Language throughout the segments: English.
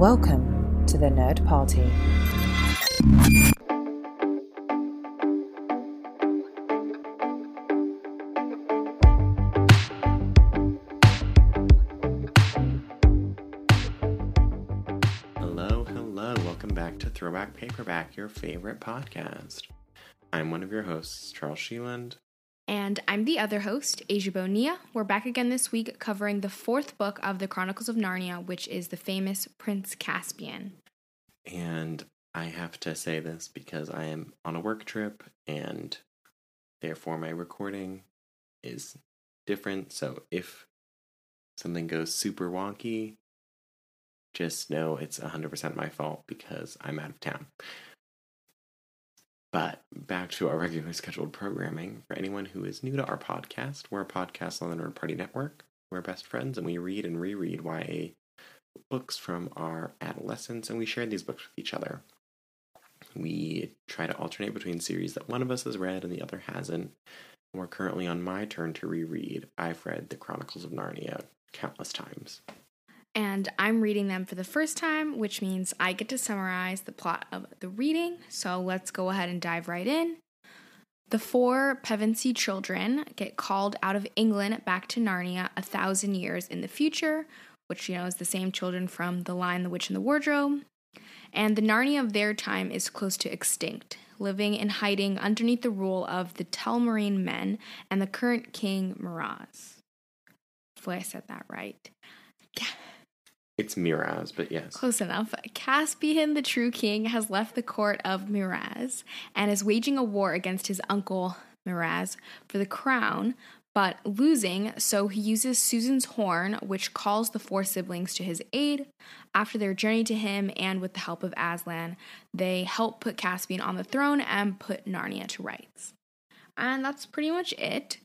Welcome to the Nerd Party. Hello, hello. Welcome back to Throwback Paperback, your favorite podcast. I'm one of your hosts, Charles Sheeland. And I'm the other host, Asia Bonilla. We're back again this week covering the fourth book of the Chronicles of Narnia, which is the famous Prince Caspian. And I have to say this because I am on a work trip and therefore my recording is different. So if something goes super wonky, just know it's 100% my fault because I'm out of town. But back to our regularly scheduled programming. For anyone who is new to our podcast, we're a podcast on the Nerd Party Network. We're best friends and we read and reread YA books from our adolescence and we share these books with each other. We try to alternate between series that one of us has read and the other hasn't. We're currently on my turn to reread. I've read The Chronicles of Narnia countless times. And I'm reading them for the first time, which means I get to summarize the plot of the reading. So let's go ahead and dive right in. The four Pevensie children get called out of England back to Narnia a thousand years in the future, which you know is the same children from The Lion, the Witch, and the Wardrobe. And the Narnia of their time is close to extinct, living in hiding underneath the rule of the Telmarine men and the current king Miraz. Hopefully, I said that right. It's Miraz, but yes. Close enough. Caspian, the true king, has left the court of Miraz and is waging a war against his uncle Miraz for the crown, but losing, so he uses Susan's horn, which calls the four siblings to his aid. After their journey to him and with the help of Aslan, they help put Caspian on the throne and put Narnia to rights. And that's pretty much it.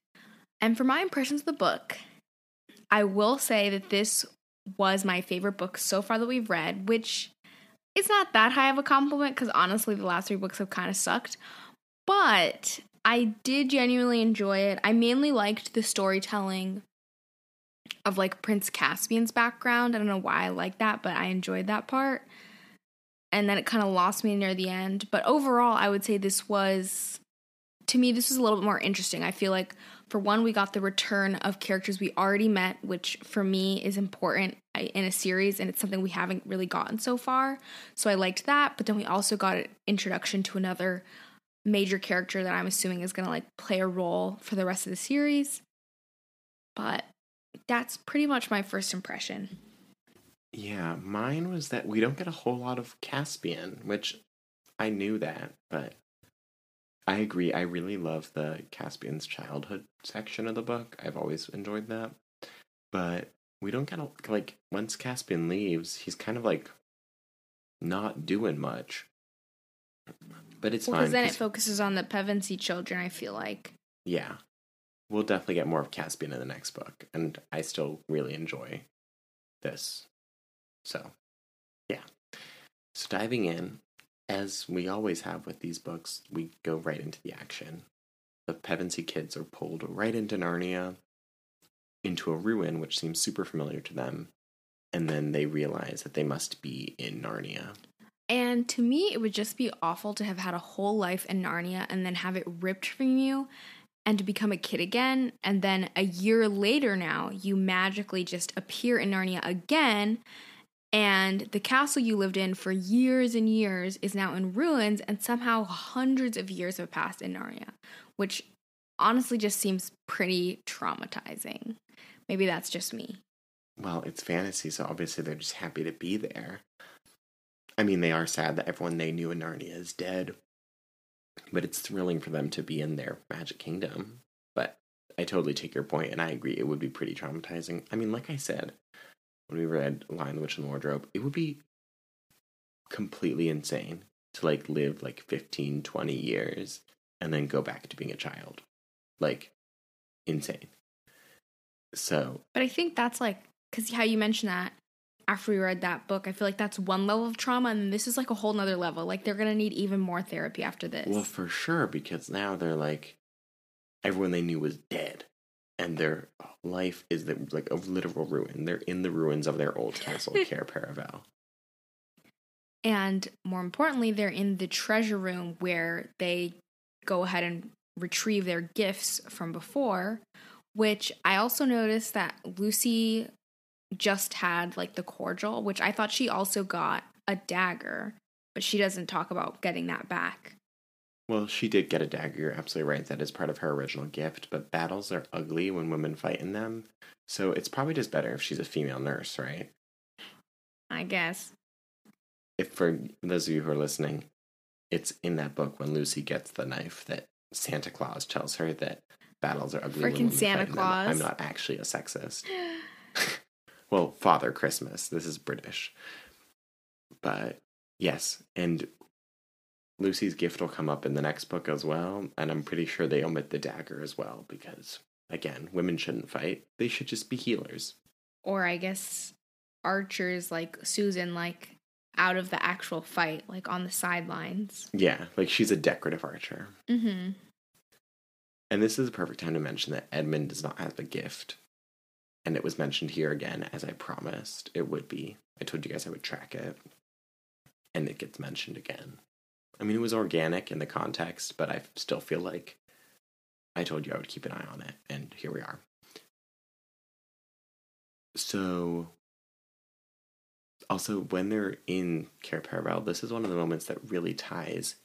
And for my impressions of the book, I will say that this was my favorite book so far that we've read, which is not that high of a compliment because honestly, the last three books have kind of sucked. But I did genuinely enjoy it. I mainly liked the storytelling of like Prince Caspian's background. I don't know why I like that, but I enjoyed that part. And then it kind of lost me near the end. But overall, I would say this was, to me, this was a little bit more interesting. I feel like for one, we got the return of characters we already met, which for me is important in a series, and it's something we haven't really gotten so far. So I liked that. But then we also got an introduction to another major character that I'm assuming is going to like play a role for the rest of the series. But that's pretty much my first impression. Yeah, mine was that we don't get a whole lot of Caspian, which I knew that, but I agree. I really love the Caspian's childhood section of the book. I've always enjoyed that. But we don't get a, like once Caspian leaves, he's kind of like not doing much. But it's well, fine. Because then it focuses on the Pevensie children, I feel like. Yeah. We'll definitely get more of Caspian in the next book. And I still really enjoy this. So, yeah. So, diving in, as we always have with these books, we go right into the action. The Pevensie kids are pulled right into Narnia, into a ruin which seems super familiar to them, and then they realize that they must be in Narnia. And to me, it would just be awful to have had a whole life in Narnia and then have it ripped from you and to become a kid again. And then a year later now, you magically just appear in Narnia again. And the castle you lived in for years and years is now in ruins, and somehow hundreds of years have passed in Narnia, which honestly just seems pretty traumatizing. Maybe that's just me. Well, it's fantasy, so obviously they're just happy to be there. I mean, they are sad that everyone they knew in Narnia is dead, but it's thrilling for them to be in their magic kingdom. But I totally take your point, and I agree, it would be pretty traumatizing. I mean, like I said, when we read Lion, the Witch, and the Wardrobe, it would be completely insane to like live like 15, 20 years and then go back to being a child. Like, insane. So. But I think that's like, because how you mentioned that after we read that book, I feel like that's one level of trauma, and this is like a whole nother level. Like, they're gonna need even more therapy after this. Well, for sure, because now they're like, everyone they knew was dead and their life is the, like a literal ruin. They're in the ruins of their old castle, Cair Paravel. And more importantly, they're in the treasure room where they go ahead and retrieve their gifts from before, which I also noticed that Lucy just had like the cordial, which I thought she also got a dagger, but she doesn't talk about getting that back. Well, she did get a dagger. You're absolutely right. That is part of her original gift. But battles are ugly when women fight in them. So it's probably just better if she's a female nurse, right? I guess. If for those of you who are listening, it's in that book when Lucy gets the knife that Santa Claus tells her that battles are ugly. when Freaking Santa fight in them. Claus. I'm not actually a sexist. well, Father Christmas. This is British. But yes, and Lucy's gift will come up in the next book as well, and I'm pretty sure they omit the dagger as well because again, women shouldn't fight. They should just be healers. Or I guess archers like Susan, like out of the actual fight, like on the sidelines. Yeah, like she's a decorative archer. Mm-hmm. And this is a perfect time to mention that Edmund does not have a gift. And it was mentioned here again, as I promised it would be. I told you guys I would track it. And it gets mentioned again. I mean, it was organic in the context, but I still feel like I told you I would keep an eye on it. And here we are. So, also, when they're in Cair Paravel, this is one of the moments that really ties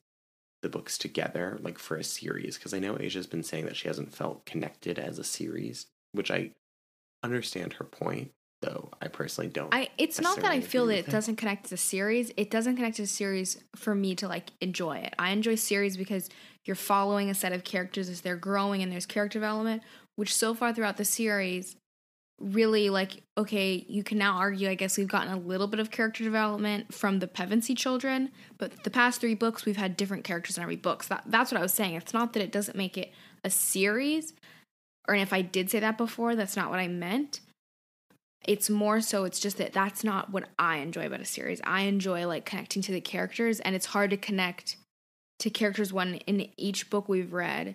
the books together, like for a series. Because I know Asia's been saying that she hasn't felt connected as a series, which I understand her point, though I personally don't. I it's not that I feel that it doesn't connect to the series. It doesn't connect to the series for me to like enjoy it. I enjoy series because you're following a set of characters as they're growing and there's character development, which so far throughout the series really like okay, you can now argue I guess we've gotten a little bit of character development from the Pevensie children, but the past 3 books we've had different characters in every book. So that, that's what I was saying. It's not that it doesn't make it a series or if I did say that before, that's not what I meant it's more so it's just that that's not what i enjoy about a series i enjoy like connecting to the characters and it's hard to connect to characters when in each book we've read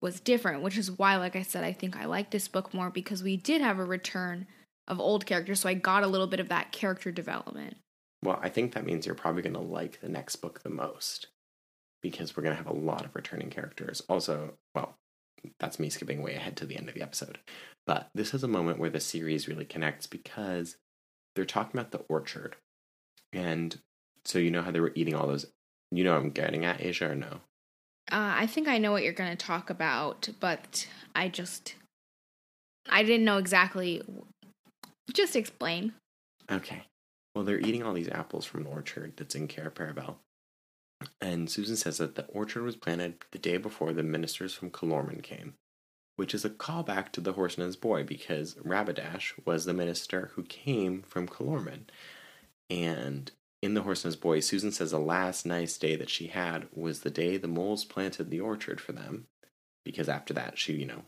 was different which is why like i said i think i like this book more because we did have a return of old characters so i got a little bit of that character development well, I think that means you're probably going to like the next book the most because we're going to have a lot of returning characters. Also, well, that's me skipping way ahead to the end of the episode. But this is a moment where the series really connects because they're talking about the orchard. And so you know how they were eating all those you know what I'm getting at, Asia, or no? uh, i think i know what you're going to talk about but i just i didn't know exactly just explain Okay. Well, they're eating all these apples from an orchard that's in Cair Paravel. And Susan says that the orchard was planted the day before the ministers from Calormen came, which is a callback to the horse and his boy because Rabadash was the minister who came from Calormen. And in the horse and his boy, Susan says the last nice day that she had was the day the moles planted the orchard for them. Because after that, she, you know,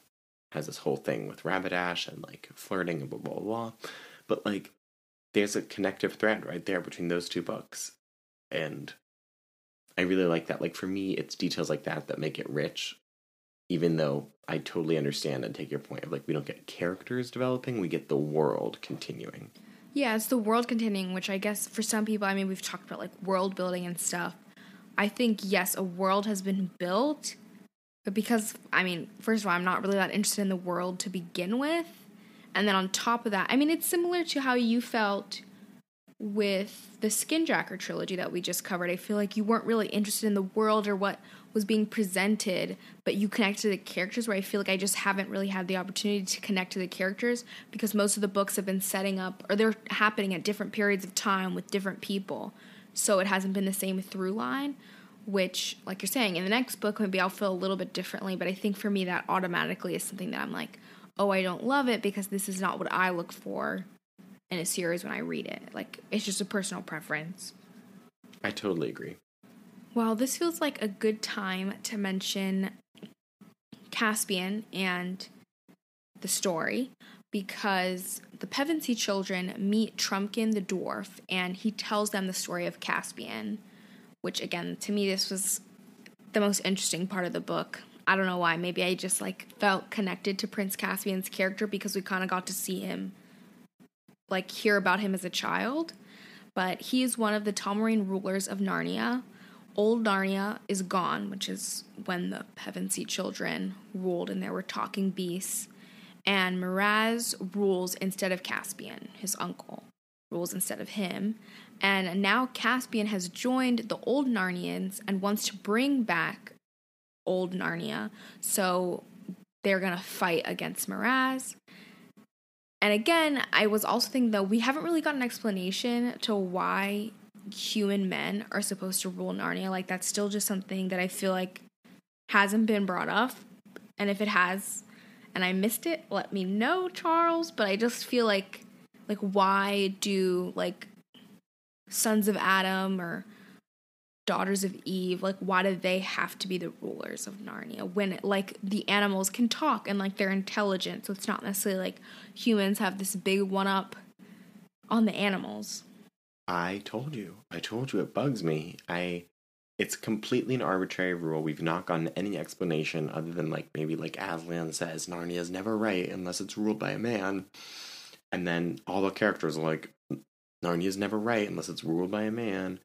has this whole thing with Rabadash and like flirting and blah, blah, blah. But like, there's a connective thread right there between those two books. And I really like that. Like for me, it's details like that that make it rich. Even though I totally understand and take your point of like we don't get characters developing, we get the world continuing. Yeah, it's the world continuing, which I guess for some people, I mean, we've talked about like world building and stuff. I think, yes, a world has been built, but because, I mean, first of all, I'm not really that interested in the world to begin with. And then on top of that, I mean, it's similar to how you felt with the Skinjacker trilogy that we just covered. I feel like you weren't really interested in the world or what was being presented, but you connect to the characters. Where I feel like I just haven't really had the opportunity to connect to the characters because most of the books have been setting up or they're happening at different periods of time with different people. So it hasn't been the same through line, which, like you're saying, in the next book, maybe I'll feel a little bit differently. But I think for me, that automatically is something that I'm like, oh, I don't love it because this is not what I look for in a series when I read it. Like, it's just a personal preference. I totally agree. Well, this feels like a good time to mention Caspian and the story because the Pevensie children meet Trumpkin the dwarf and he tells them the story of Caspian, which again, to me, this was the most interesting part of the book. I don't know why. Maybe I just like felt connected to Prince Caspian's character because we kind of got to see him, like, hear about him as a child. but he is one of the Telmarine rulers of Narnia. Old Narnia is gone, which is when the Pevensie children ruled and there were talking beasts. And Miraz rules instead of Caspian, his uncle, rules instead of him. And now Caspian has joined the old Narnians and wants to bring back old Narnia. So they're going to fight against Miraz. And again, I was also thinking though, we haven't really got an explanation to why human men are supposed to rule Narnia. Like, that's still just something that I feel like hasn't been brought up. And if it has, and I missed it, let me know, Charles. But I just feel like, like, why do, like, sons of Adam or daughters of Eve, like why do they have to be the rulers of Narnia when like the animals can talk and like they're intelligent, so it's not necessarily like humans have this big one up on the animals. I told you. I told you it bugs me. I it's completely an arbitrary rule. We've not gotten any explanation other than like maybe like Aslan says Narnia is never right unless it's ruled by a man. And then all the characters are like Narnia is never right unless it's ruled by a man.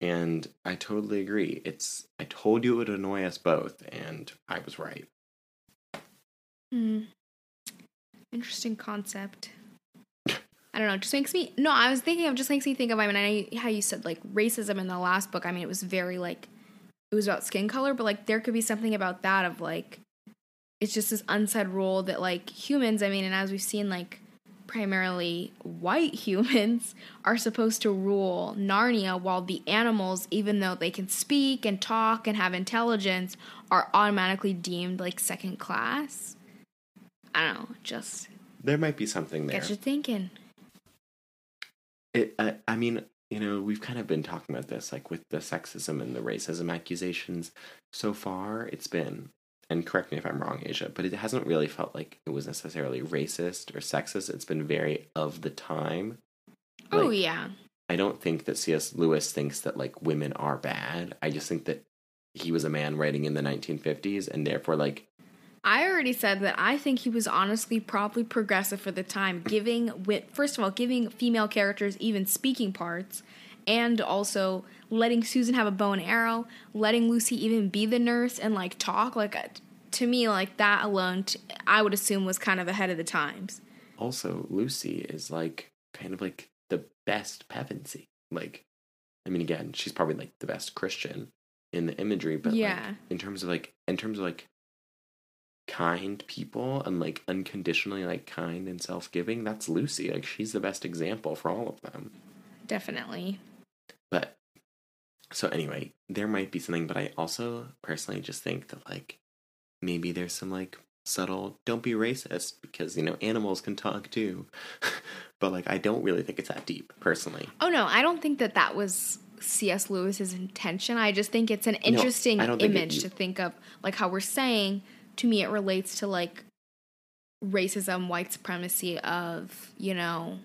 And I totally agree. It's I told you it would annoy us both, and I was right. Hmm. Interesting concept. I don't know. It just makes me no. I was thinking of just makes me think of. I mean, I know how you said like racism in the last book. I mean, it was very like it was about skin color, but like there could be something about that of like it's just this unsaid rule that like humans. I mean, and as we've seen, like primarily white humans, are supposed to rule Narnia, while the animals, even though they can speak and talk and have intelligence, are automatically deemed like second class. I don't know, just there might be something there. Get you thinking. It, I, I mean, you know, we've kind of been talking about this, like with the sexism and the racism accusations. So far, it's been and correct me if I'm wrong, Asia, but it hasn't really felt like it was necessarily racist or sexist. It's been very of the time. Oh, yeah. I don't think that C.S. Lewis thinks that like women are bad. I just think that he was a man writing in the 1950s and therefore like I already said that I think he was honestly probably progressive for the time, giving first of all giving female characters even speaking parts, and also letting Susan have a bow and arrow, letting Lucy even be the nurse and like talk like uh, to me like that alone t- I would assume was kind of ahead of the times. Also, Lucy is like kind of like the best Pevensie. Like I mean again, she's probably like the best Christian in the imagery, but yeah. Like, in terms of like in terms of like kind people and like unconditionally like kind and self-giving, that's Lucy. Like she's the best example for all of them. Definitely. But so anyway, there might be something, but I also personally just think that like maybe there's some like subtle don't be racist because you know animals can talk too. but like I don't really think it's that deep personally. Oh no, I don't think that that was C.S. Lewis's intention. I just think it's an interesting no, image it, to think of like how we're saying to me it relates to like racism, white supremacy of, you know,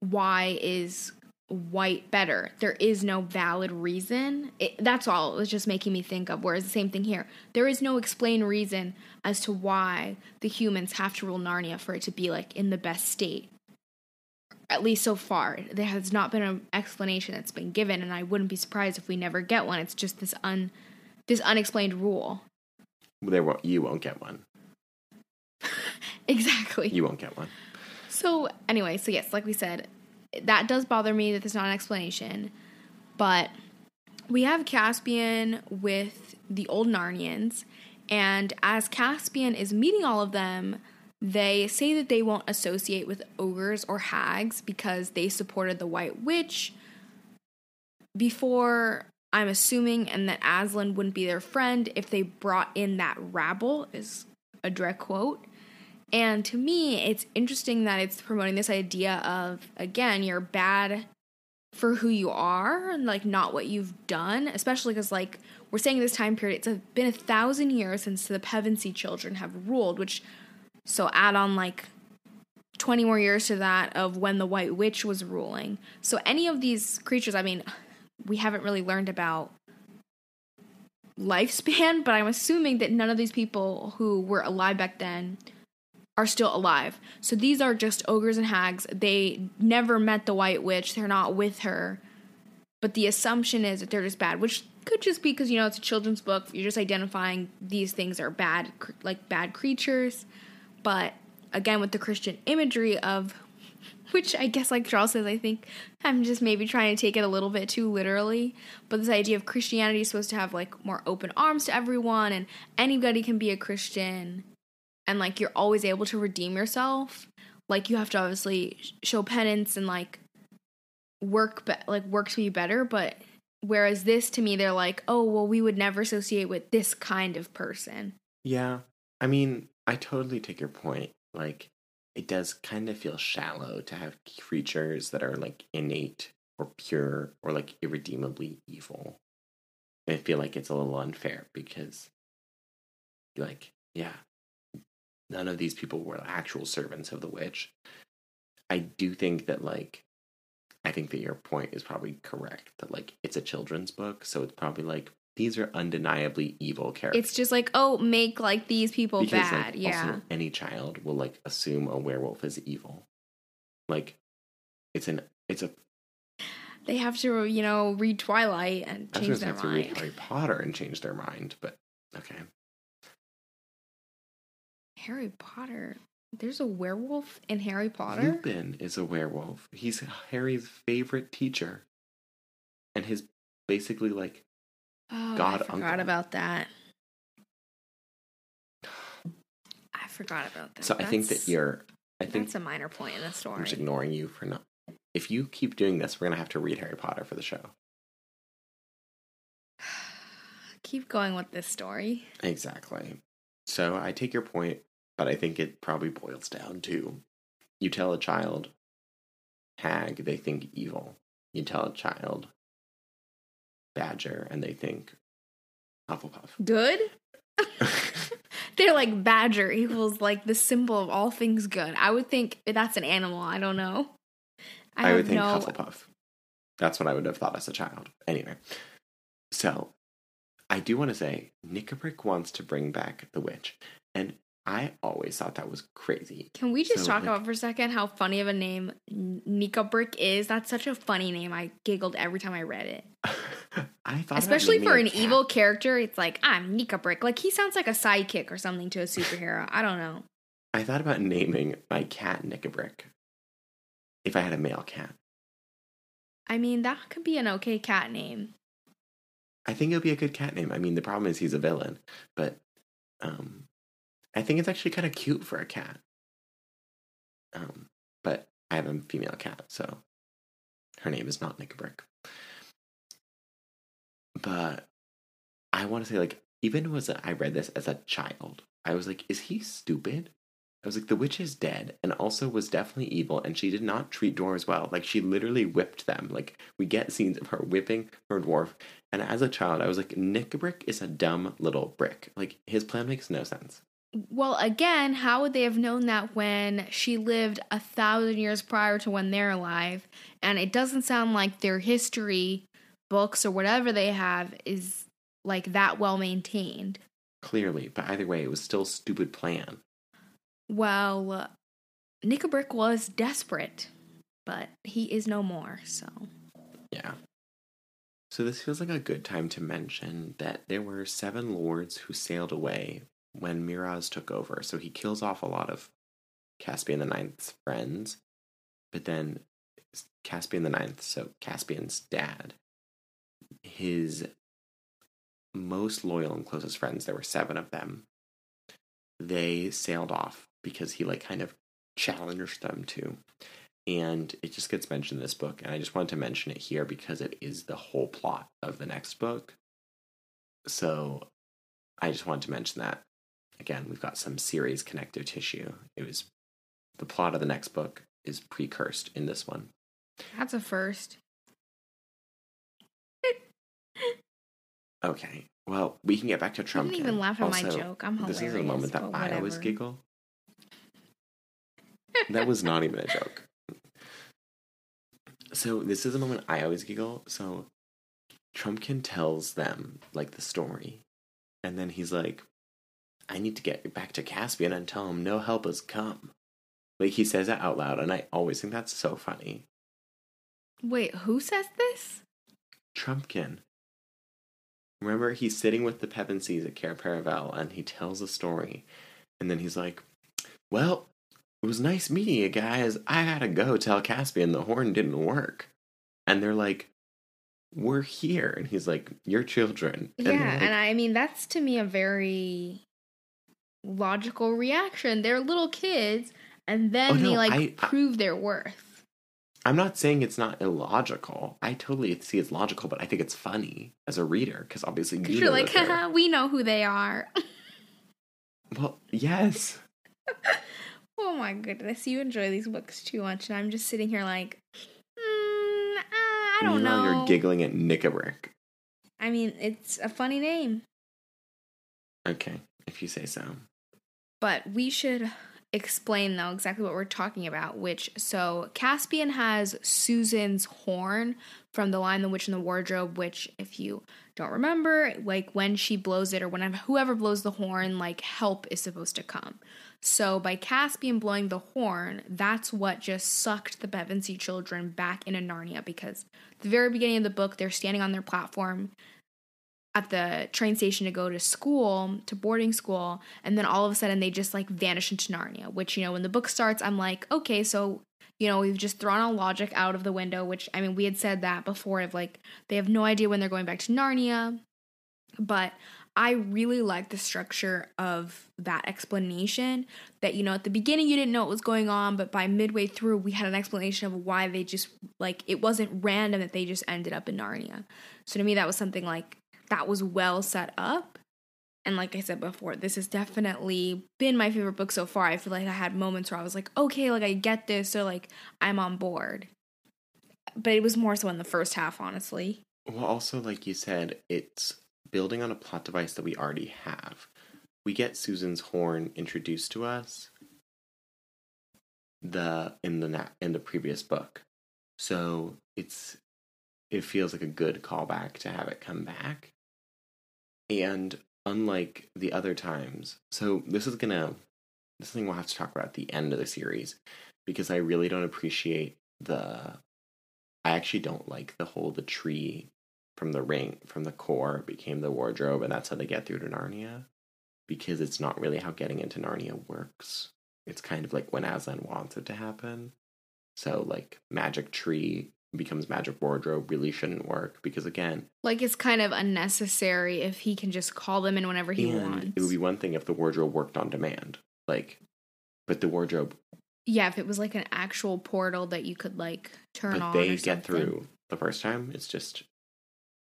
why is white better. There is no valid reason. It, that's all it was just making me think of. Whereas the same thing here, there is no explained reason as to why the humans have to rule Narnia for it to be like in the best state. At least so far, there has not been an explanation that's been given, and I wouldn't be surprised if we never get one. It's just this un this unexplained rule. There, won't, you won't get one. exactly. You won't get one. So anyway, so yes, like we said, that does bother me that there's not an explanation. But we have Caspian with the old Narnians, and as Caspian is meeting all of them, they say that they won't associate with ogres or hags because they supported the White Witch before, I'm assuming, and that Aslan wouldn't be their friend if they brought in that rabble, is a direct quote. And to me, it's interesting that it's promoting this idea of, again, you're bad for who you are and like not what you've done, especially because, like, we're saying this time period, it's been a thousand years since the Pevensie children have ruled, which, so add on like 20 more years to that of when the White Witch was ruling. So, any of these creatures, I mean, we haven't really learned about lifespan, but I'm assuming that none of these people who were alive back then are still alive. So these are just ogres and hags. They never met the White Witch. They're not with her. But the assumption is that they're just bad, which could just be because you know it's a children's book. You're just identifying these things are bad, like bad creatures. But again, with the Christian imagery of, which I guess, like Charles says, I think I'm just maybe trying to take it a little bit too literally. But this idea of Christianity is supposed to have like more open arms to everyone, and anybody can be a Christian, and like you're always able to redeem yourself. Like you have to obviously show penance and like work, be- like work to be better, but Whereas this to me, they're like, oh, well, we would never associate with this kind of person. Yeah. I mean, I totally take your point. Like, it does kind of feel shallow to have creatures that are like innate or pure or like irredeemably evil. I feel like it's a little unfair because, like, yeah, none of these people were actual servants of the witch. I do think that, like, I think that your point is probably correct that like it's a children's book, so it's probably like these are undeniably evil characters. It's just like, oh, make like these people Because, bad. like, yeah. Also, any child will like assume a werewolf is evil. Like, it's an it's a. they have to, you know, read Twilight and change their have to read. Harry Potter and change their mind, but okay. Harry Potter. There's a werewolf in Harry Potter. Lupin is a werewolf. He's Harry's favorite teacher, and his basically like Oh, God I forgot uncle. about that. I forgot about that. So I think that That's- you're. I think that's a minor point in the story. I'm just ignoring you for not. If you keep doing this, we're gonna have to read Harry Potter for the show. Keep going with this story. Exactly. So I take your point, but I think it probably boils down to you tell a child hag, they think evil. You tell a child badger, and they think Hufflepuff. Good. They're like badger equals like the symbol of all things good. I would think that's an animal. I don't know. I, I, would think no. Hufflepuff. That's what I would have thought as a child. Anyway, so I do want to say Nickabrick wants to bring back the witch, and I always thought that was crazy. Can we just So, talk like- about for a second how funny of a name Nickabrick is? That's such a funny name. I giggled every time I read it. I thought, Especially for an evil character, it's like I'm Nickabrick. Like he sounds like a sidekick or something to a superhero. I don't know. I thought about naming my cat Nickabrick. If I had a male cat, I mean, that could be an okay cat name. I think it'll be a good cat name. I mean, the problem is he's a villain, but um, I think it's actually kind of cute for a cat. Um, but I have a female cat, so her name is not Nickabrick. But I want to say, like, even was I read this as a child, I was like, is he stupid? I was like, the witch is dead and also was definitely evil, and she did not treat dwarves well. Like, she literally whipped them. Like, we get scenes of her whipping her dwarf. And as a child, I was like, Nickabrick is a dumb little brick. Like, his plan makes no sense. Well, again, how would they have known that when she lived a thousand years prior to when they're alive? And it doesn't sound like their history books or whatever they have is like that well maintained. Clearly. But either way, it was still a stupid plan. Well, Nickabrick was desperate, but he is no more, so. Yeah. So this feels like a good time to mention that there were seven lords who sailed away when Miraz took over. So he kills off a lot of Caspian the Ninth's friends, but then Caspian the Ninth, so Caspian's dad, his most loyal and closest friends, there were seven of them. They sailed off because he like kind of challenged them to and it just gets mentioned in this book and i just wanted to mention it here because it is the whole plot of the next book so i just wanted to mention that again we've got some series connective tissue it was the plot of the next book is precursed in this one That's a first. okay well we can get back to You trump didn't even laugh at my joke. I'm hilarious. this is a moment that i always giggle that was not even a joke so this is a moment I always giggle. So Trumpkin tells them like the story, and then he's like, I need to get back to Caspian and tell him no help has come. Like he says it out loud, and I always think that's so funny. Wait, who says this? Trumpkin. Remember, he's sitting with the Pevensies at Cair Paravel, and he tells a story, and then he's like, "Well, it was nice meeting you guys. I gotta go tell Caspian the horn didn't work," and they're like, "We're here," and he's like, "Your children." And yeah, like, and I mean that's to me a very logical reaction. They're little kids, and then Oh, they like I- I- prove their worth. I'm not saying it's not illogical. I totally see it's logical, but I think it's funny as a reader because obviously you you're know like, Haha, we know who they are. well, yes. oh my goodness, you enjoy these books too much, and I'm just sitting here like, mm, uh, I don't know. You're giggling at Nickabrick. I mean, it's a funny name, Okay, if you say so. But we should explain though exactly what we're talking about. Which so Caspian has Susan's horn from the line "The Witch in the Wardrobe," which if you don't remember, like when she blows it or whenever whoever blows the horn, like help is supposed to come. So by Caspian blowing the horn, that's what just sucked the Pevensie children back into Narnia because the very beginning of the book, they're standing on their platform at the train station to go to school, to boarding school, and then all of a sudden they just like vanish into Narnia, which, you know, when the book starts, I'm like, okay, so, you know, we've just thrown all logic out of the window, which, I mean, we had said that before of like, they have no idea when they're going back to Narnia. But I really like the structure of that explanation that, you know, at the beginning you didn't know what was going on, but by midway through we had an explanation of why they just, like, it wasn't random that they just ended up in Narnia. So to me, that was something like, that was well set up. And like I said before, this has definitely been my favorite book so far. I feel like I had moments where I was like, okay, like I get this, so like I'm on board. But it was more so in the first half, honestly. Well, also, like you said, it's building on a plot device that we already have. We get Susan's horn introduced to us the in the na- in the previous book, so it's it feels like a good callback to have it come back. And unlike the other times, so this is gonna this is something we'll have to talk about at the end of the series because I really don't appreciate the I actually don't like the whole the tree from the ring from the core became the wardrobe and that's how they get through to Narnia because it's not really how getting into Narnia works. It's kind of like when Aslan wants it to happen. So like magic tree becomes magic wardrobe really shouldn't work because again, Like it's kind of unnecessary if he can just call them in whenever he wants. it would be one thing if the wardrobe worked on demand. Like but the wardrobe yeah, if it was like an actual portal that you could like turn but on. they get something. through the first time it's just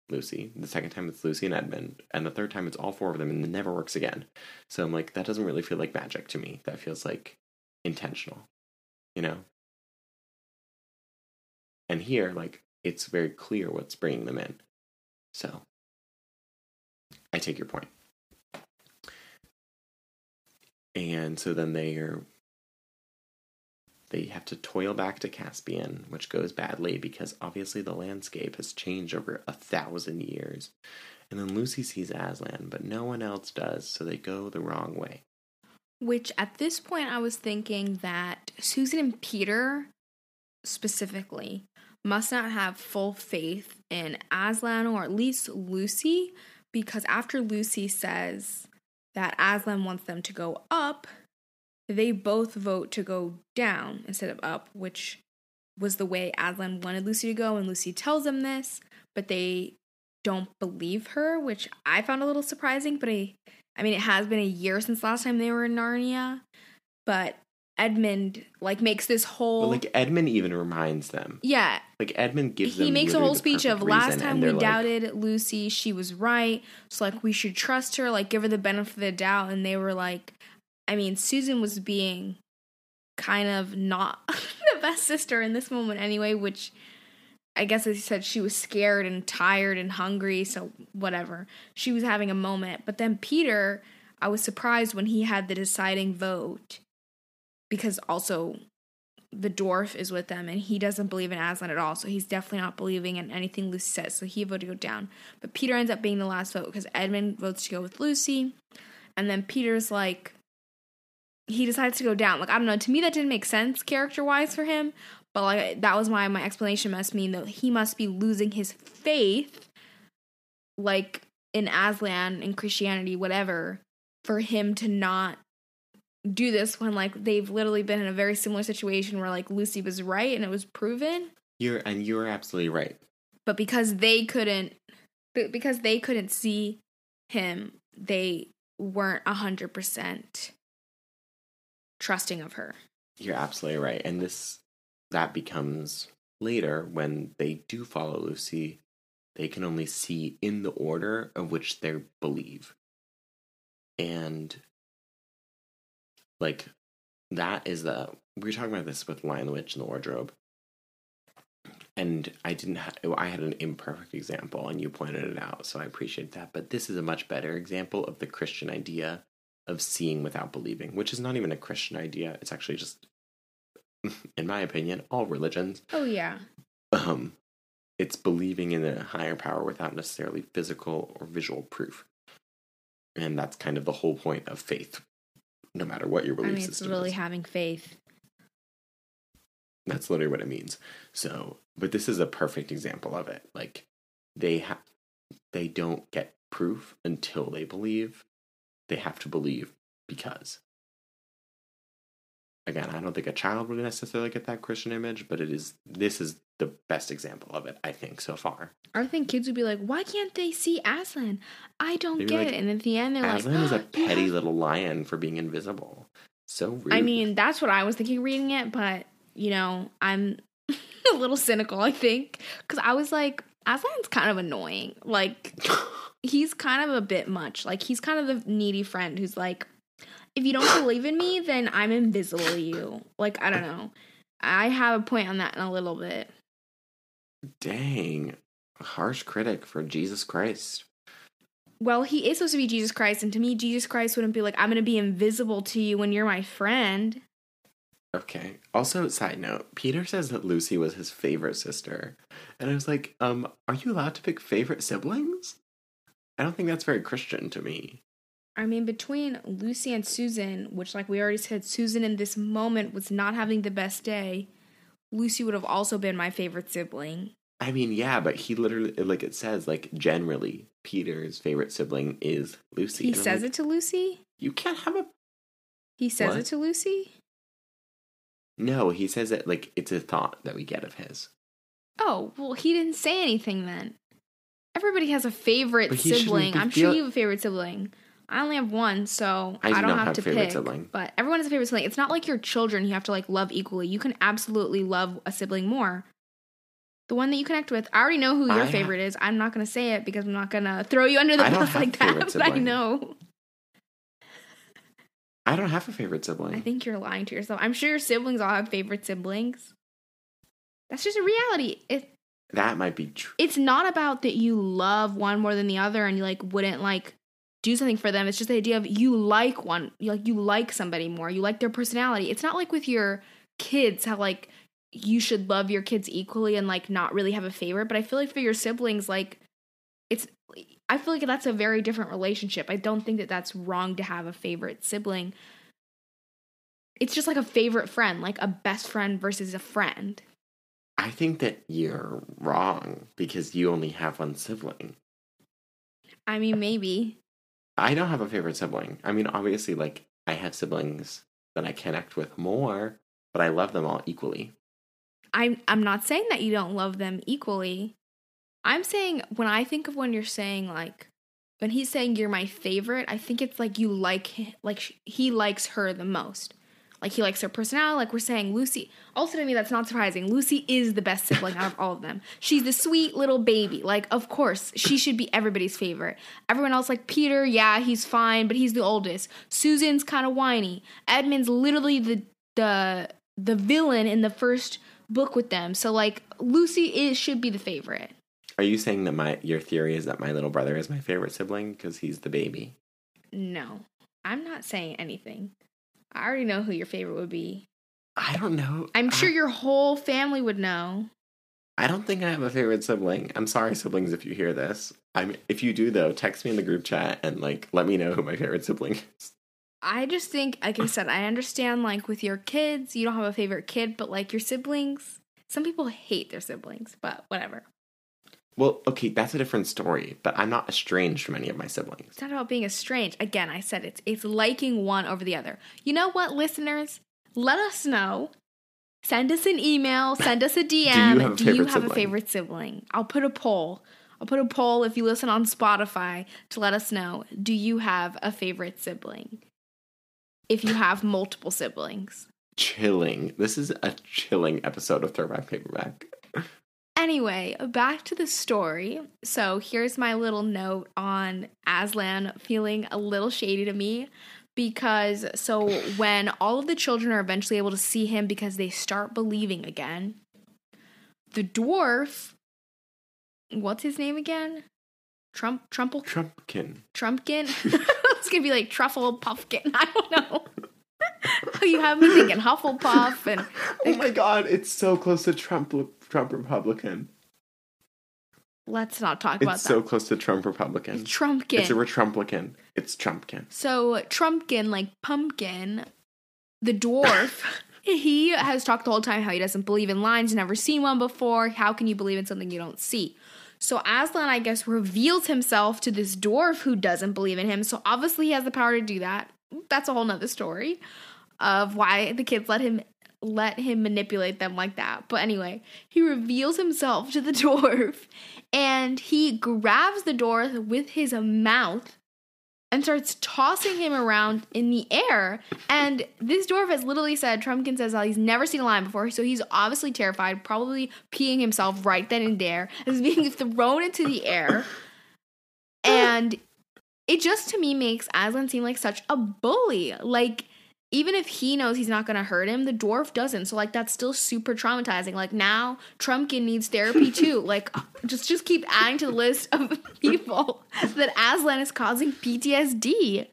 lucy the second time it's lucy and edmund and the third time it's all four of them and it never works again so i'm like that doesn't really feel like magic to me that feels like intentional you know and here like it's very clear what's bringing them in so i take your point. and so then they are they have to toil back to Caspian, which goes badly because obviously the landscape has changed over a thousand years. And then Lucy sees Aslan, but no one else does, so they go the wrong way. Which at this point, I was thinking that Susan and Peter specifically must not have full faith in Aslan or at least Lucy, because after Lucy says that Aslan wants them to go up, they both vote to go down instead of up, which was the way Aslan wanted Lucy to go, and Lucy tells them this, but they don't believe her, which I found a little surprising, but I I mean, it has been a year since last time they were in Narnia, but Edmund like makes this whole But like Edmund even reminds them. yeah. Like Edmund gives He makes a whole speech of last time we like, doubted Lucy, she was right, so like we should trust her, like give her the benefit of the doubt, and they were like, I mean, Susan was being kind of not the best sister in this moment anyway, which I guess as you said, she was scared and tired and hungry, so whatever. She was having a moment. But then Peter, I was surprised when he had the deciding vote because also the dwarf is with them and he doesn't believe in Aslan at all. So he's definitely not believing in anything Lucy says. So he voted to go down. But Peter ends up being the last vote because Edmund votes to go with Lucy. and then Peter's like, he decides to go down. Like I don't know. To me, that didn't make sense character wise for him. But like that was why my explanation must mean that he must be losing his faith, like in Aslan in Christianity, whatever, for him to not do this when like they've literally been in a very similar situation where like Lucy was right and it was proven. You're and you're absolutely right. But because they couldn't, because they couldn't see him, they weren't a hundred percent trusting of her. You're absolutely right. And this that becomes later when they do follow Lucy, they can only see in the order of which they believe. And like that is the we were talking about this with Lion the Witch and the Wardrobe. And I didn't ha- I had an imperfect example and you pointed it out, so I appreciate that. But this is a much better example of the Christian idea of seeing without believing, which is not even a Christian idea. It's actually just in my opinion, all religions. Oh yeah. Um it's believing in a higher power without necessarily physical or visual proof. And that's kind of the whole point of faith, no matter what your I belief mean, it's system really is. having faith. That's literally what it means. So, but this is a perfect example of it. Like they have they don't get proof until they believe. They have to believe because again, I don't think a child would necessarily get that Christian image, but it is this is the best example of it, I think, so far. I think kids would be like, "Why can't they see Aslan? I don't They'd get like, it." And at the end, they're Aslan like, "Aslan is a ah, petty have-" little lion for being invisible. So rude. I mean, that's what I was thinking reading it, but you know, I'm a little cynical. I think because I was like, Aslan's kind of annoying. Like, he's kind of a bit much. Like, he's kind of the needy friend who's like, if you don't believe in me, then I'm invisible to you. Like, I don't know. I have a point on that in a little bit. dang, harsh critic for Jesus Christ. Well, he is supposed to be Jesus Christ, and to me, Jesus Christ wouldn't be like, I'm going to be invisible to you when you're my friend. Okay. Also, side note, Peter says that Lucy was his favorite sister. And I was like, um, are you allowed to pick favorite siblings? I don't think that's very Christian to me. I mean, between Lucy and Susan, which, like we already said, Susan in this moment was not having the best day, Lucy would have also been my favorite sibling. I mean, yeah, but he literally, like it says, like generally, Peter's favorite sibling is Lucy. He says like, it to Lucy? You can't have a. He says What? it to Lucy? No, he says it like it's a thought that we get of his. Oh, well, he didn't say anything then. Everybody has a favorite But he shouldn't sibling. I'm feel- sure you have a favorite sibling. I only have one, so I I, do don't not have, have to favorite pick. sibling. But everyone has a favorite sibling. It's not like your children you have to like love equally. You can absolutely love a sibling more. The one that you connect with, I already know who your I favorite is. I'm not going to say it because I'm not going to throw you under the bus like that. But I know. I don't have a favorite sibling. I think you're lying to yourself. I'm sure your siblings all have favorite siblings. That's just a reality. It, that might be true. it's not about that you love one more than the other and you like wouldn't like do something for them. It's just the idea of you like one, you like you like somebody more. You like their personality. It's not like with your kids how like you should love your kids equally and like not really have a favorite, but I feel like for your siblings like it's I feel like that's a very different relationship. I don't think that that's wrong to have a favorite sibling. It's just like a favorite friend, like a best friend versus a friend. I think that you're wrong because you only have one sibling. I mean, maybe. I don't have a favorite sibling. I mean, obviously, like, I have siblings that I connect with more, but I love them all equally. I'm I'm not saying that you don't love them equally. I'm saying when I think of when you're saying like when he's saying you're my favorite, I think it's like you like like he likes her the most. Like he likes her personality. Like we're saying, Lucy. Also to me, that's not surprising. Lucy is the best sibling out of all of them. She's the sweet little baby. Like of course she should be everybody's favorite. Everyone else, like Peter, yeah, he's fine, but he's the oldest. Susan's kind of whiny. Edmund's literally the the the villain in the first book with them. So like Lucy is should be the favorite. Are you saying that my your theory is that my little brother is my favorite sibling because he's the baby? No, I'm not saying anything. I already know who your favorite would be. I don't know. I'm I- sure your whole family would know. I don't think I have a favorite sibling. I'm sorry, siblings, if you hear this. I'm if you do though, text me in the group chat and like let me know who my favorite sibling is. I just think, like I said, I understand like with your kids, you don't have a favorite kid, but like your siblings, some people hate their siblings, but whatever. Well, okay, that's a different story, but I'm not estranged from any of my siblings. It's not about being estranged. Again, I said it's it's liking one over the other. You know what, listeners? Let us know. Send us an email, send us a DM. Do you have a favorite a favorite sibling? I'll put a poll. I'll put a poll if you listen on Spotify to let us know. Do you have a favorite sibling? If you have multiple siblings. Chilling. This is a chilling episode of Throwback Paperback. Anyway, back to the story. So here's my little note on Aslan feeling a little shady to me because so when all of the children are eventually able to see him because they start believing again, the dwarf, what's his name again? Trump, Trumple, Trumpkin. Trumpkin. it's gonna be like Truffle Puffkin. I don't know. you have me thinking Hufflepuff and Oh my god, it's so close to Trump Trump Republican. let's not talk about It's that. so close to Trump Republican. It's Trumpkin. It's a Trumplican. It's Trumpkin. So Trumpkin, like pumpkin, the dwarf, he has talked the whole time how he doesn't believe in lines, never seen one before. How can you believe in something you don't see? So Aslan, I guess, reveals himself to this dwarf who doesn't believe in him. So obviously he has the power to do that. That's a whole nother story of why the kids let him let him manipulate them like that. But anyway, he reveals himself to the dwarf and he grabs the dwarf with his mouth and starts tossing him around in the air. And this dwarf has literally said, Trumpkin says, he's never seen a lion before, so he's obviously terrified, probably peeing himself right then and there, as being thrown into the air. And it just to me makes Aslan seem like such a bully. Like, even if he knows he's not gonna hurt him, the dwarf doesn't. So like that's still super traumatizing. Like now Trumpkin needs therapy too. like just just keep adding to the list of people that Aslan is causing PTSD.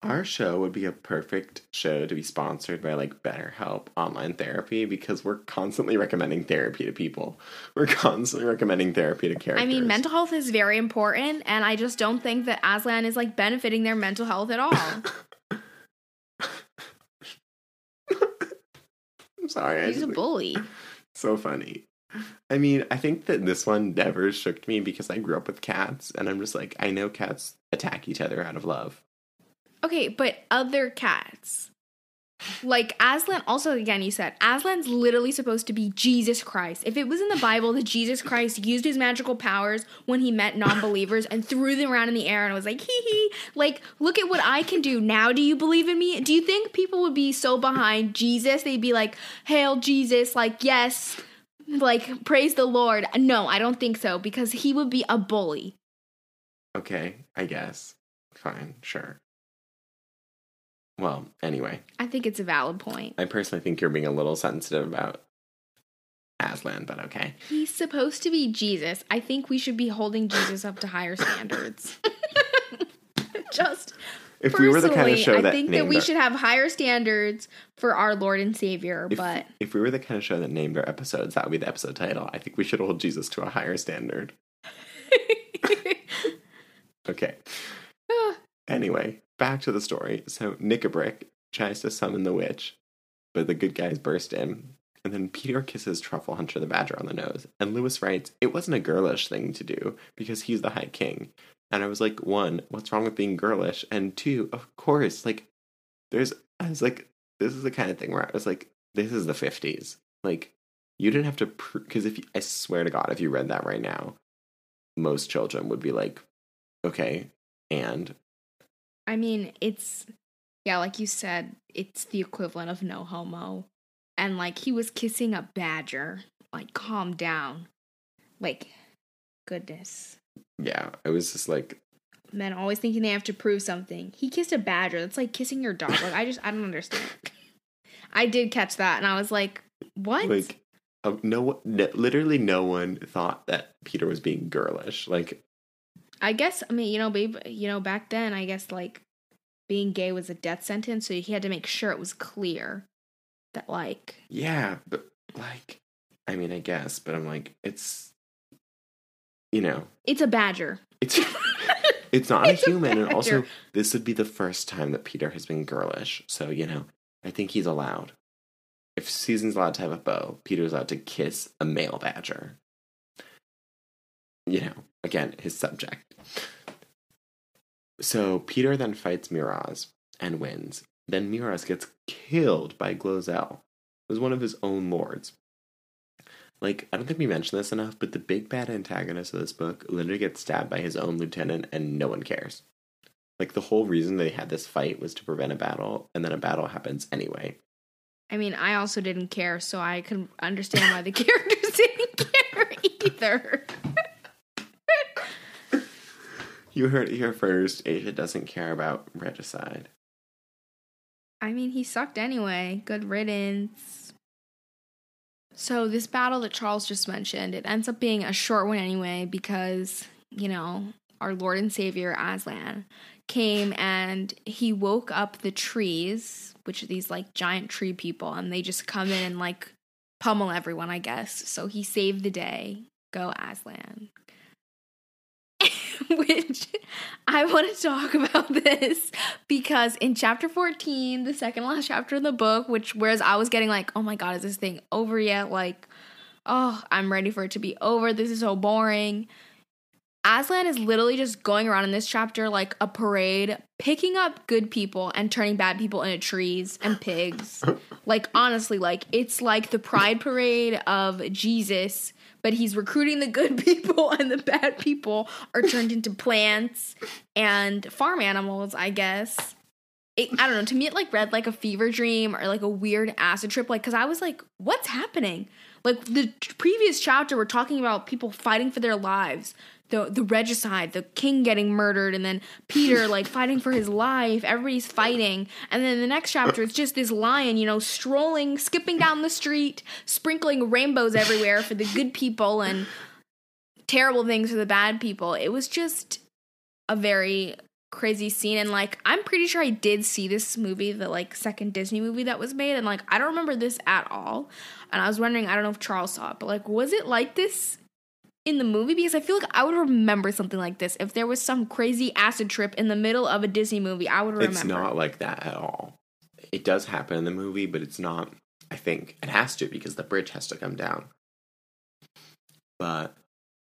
Our show would be a perfect show to be sponsored by like BetterHelp online therapy because we're constantly recommending therapy to people. We're constantly recommending therapy to characters. I mean, mental health is very important, and I just don't think that Aslan is like benefiting their mental health at all. I'm sorry. He's a bully. so funny. I mean, I think that this one never shook me because I grew up with cats, and I'm just like, I know cats attack each other out of love. Okay, but other cats. Like Aslan, also again, you said Aslan's literally supposed to be Jesus Christ. If it was in the Bible that Jesus Christ used his magical powers when he met non believers and threw them around in the air and was like, hee hee, like, look at what I can do. Now, do you believe in me? Do you think people would be so behind Jesus? They'd be like, Hail Jesus, like, yes, like, praise the Lord. No, I don't think so because he would be a bully. Okay, I guess. Fine, sure. Well, anyway, I think it's a valid point. I personally think you're being a little sensitive about Aslan, but okay. He's supposed to be Jesus. I think we should be holding Jesus up to higher standards. Just If we were the kind of show I that think that we our, should have higher standards for our Lord and Savior. if, but if we were the kind of show that named our episodes, that would be the episode title. I think we should hold Jesus to a higher standard. Okay. Ah. Anyway, back to the story. So Nickabrick tries to summon the witch, but the good guys burst in. And then Peter kisses Trufflehunter the Badger on the nose. And Lewis writes, It wasn't a girlish thing to do because he's the High King. And I was like, one, what's wrong with being girlish? And two, of course, like, there's, I was like, this is the kind of thing where I was like, this is the 50s. Like, you didn't have to, because if you, I swear to God, if you read that right now, most children would be like, okay, and I mean, it's yeah, like you said, it's the equivalent of no homo. And like he was kissing a badger. Like, calm down. Like, goodness. yeah, it was just like, Men always thinking they have to prove something. He kissed a badger. That's like kissing your dog. Like I just I don't understand. I did catch that and I was like, what? like, uh, no, one- no, literally no one thought that Peter was being girlish. Like, I guess I mean, you know, babe, you know, back then I guess like being gay was a death sentence, so he had to make sure it was clear that like yeah, but like, I mean, I guess, but I'm like, it's, you know, It's a badger. it's it's not It's a a human, and also this would be the first time that Peter has been girlish. So you know, I think he's allowed. If Susan's allowed to have a bow, Peter's allowed to kiss a male badger. You know, again, his subject. So Peter then fights Miraz and wins. Then Miraz gets killed by Glozelle, who's one of his own lords. Like, I don't think we mentioned this enough, but the big bad antagonist of this book literally gets stabbed by his own lieutenant and no one cares. Like, the whole reason they had this fight was to prevent a battle, and then a battle happens anyway. I mean, I also didn't care, so I can understand why the characters didn't care either. You heard it here first. Asia doesn't care about regicide. I mean, he sucked anyway. Good riddance. So, this battle that Charles just mentioned, it ends up being a short one anyway because, you know, our Lord and Savior Aslan came and he woke up the trees, which are these like giant tree people, and they just come in and like pummel everyone, I guess. So, he saved the day. Go Aslan. which I want to talk about this because in chapter 14, the second last chapter of the book, which whereas I was getting like, oh my god, is this thing over yet? Like, oh, I'm ready for it to be over. This is so boring. Aslan is literally just going around in this chapter like a parade, picking up good people and turning bad people into trees and pigs. like, honestly, like, it's like the pride parade of Jesus, but he's recruiting the good people and the bad people are turned into plants and farm animals, I guess. It, I don't know. To me, it like read like a fever dream or like a weird acid trip. Like, cause I was like, what's happening? Like the previous chapter, we're talking about people fighting for their lives, the the regicide, the king getting murdered, and then Peter like fighting for his life. Everybody's fighting, and then the next chapter, it's just this lion, you know, strolling, skipping down the street, sprinkling rainbows everywhere for the good people and terrible things for the bad people. It was just a very crazy scene and like I'm pretty sure I did see this movie, the like second Disney movie that was made and like I don't remember this at all. And I was wondering, I don't know if Charles saw it, but like was it like this in the movie because I feel like I would remember something like this if there was some crazy acid trip in the middle of a Disney movie. I would remember. It's not like that at all. It does happen in the movie, but it's not. I think it has to because the bridge has to come down. But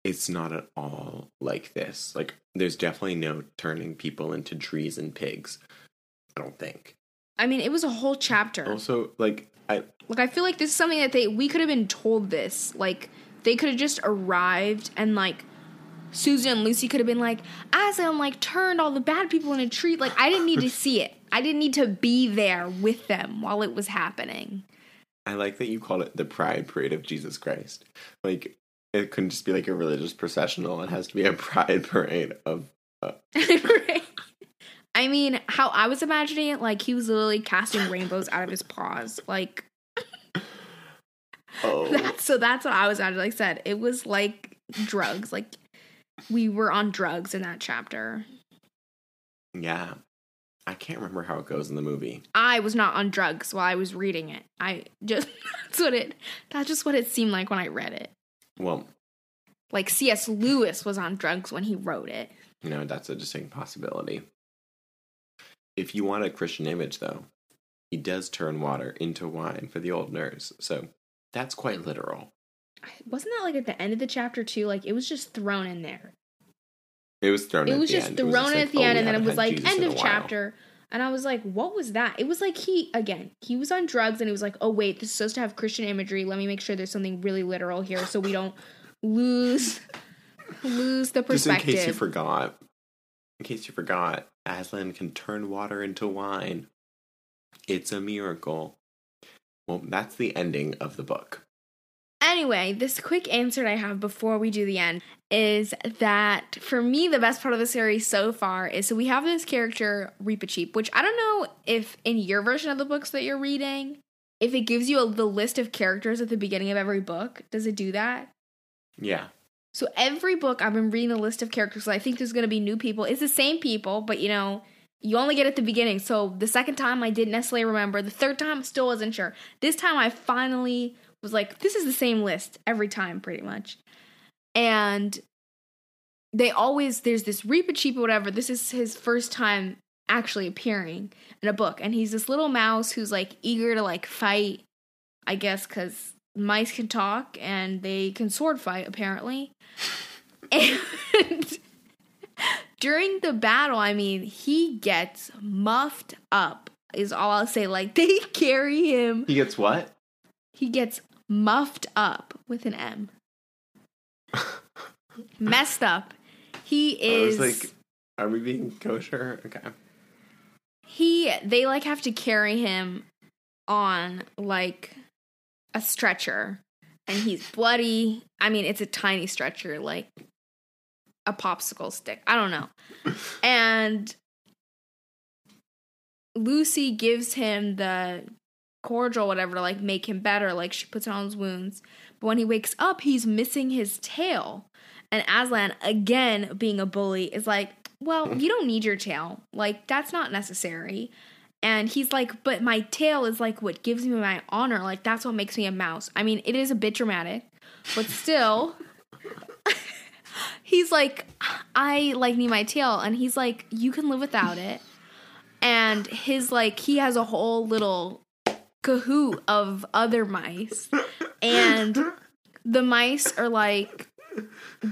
it's not at all like this. Like, there's definitely no turning people into trees and pigs. I don't think. I mean, it was a whole chapter. Also, like, I Like I feel like this is something that they we could have been told this. Like they could have just arrived and like Susan and Lucy could have been like, Aslan like turned all the bad people in a tree. Like I didn't need to see it. I didn't need to be there with them while it was happening. I like that you call it the Pride Parade of Jesus Christ. Like, it couldn't just be like a religious processional. It has to be a Pride Parade of. Uh, Right. I mean, how I was imagining it, like he was literally casting rainbows out of his paws. Like oh, That's so that's what I was at. Like I said, it was like drugs. Like we were on drugs in that chapter. yeah. I can't remember how it goes in the movie. I was not on drugs while I was reading it. I just that's what it that's just what it seemed like when I read it. Well, Like C.S. Lewis was on drugs when he wrote it. you know, that's a distinct possibility. If you want a Christian image, though, he does turn water into wine for the old nurse. So that's quite literal. Wasn't that like at the end of the chapter too? Like it was just thrown in there. It was thrown It at was just end. thrown just in like, at the oh, end, and then it was like Jesus end of chapter. And I was like, what was that? It was like he again, he was on drugs and he was like, oh wait, this is supposed to have Christian imagery. Let me make sure there's something really literal here so we don't lose lose the Just in case you forgot, in case you forgot, Aslan can turn water into wine. It's a miracle. Well, that's the ending of the book. Anyway, this quick answer I have before we do the end is that for me, the best part of the series so far is so we have this character, Reepicheep, which I don't know if in your version of the books that you're reading, if it gives you a, the list of characters at the beginning of every book. Does it do that? Yeah. So every book I've been reading the list of characters. So I think there's going to be new people. It's the same people, but you know, you only get at the beginning. So the second time I didn't necessarily remember. The third time I still wasn't sure. This time I finally was like, this is the same list every time, pretty much. And they always there's this Reepicheep or whatever. This is his first time actually appearing in a book, and he's this little mouse who's like eager to like fight. I guess because mice can talk and they can sword fight apparently. And during the battle, I mean, he gets muffed up. Is all I'll say. Like they carry him. He gets what? He gets muffed up with an M. Messed up. He I is was like, are we being kosher? Okay. he they like have to carry him on like a stretcher and he's bloody. I mean, it's a tiny stretcher like a popsicle stick. I don't know. And Lucy gives him the cordial whatever to like make him better like she puts it on his wounds. But when he wakes up, he's missing his tail. And Aslan, again being a bully, is like, Well, you don't need your tail. Like, that's not necessary. And he's like, But my tail is like what gives me my honor. Like, that's what makes me a mouse. I mean, it is a bit dramatic, but still. he's like, I like need my tail. And he's like, You can live without it. And his like, he has a whole little cahoot of other mice. And the mice are like,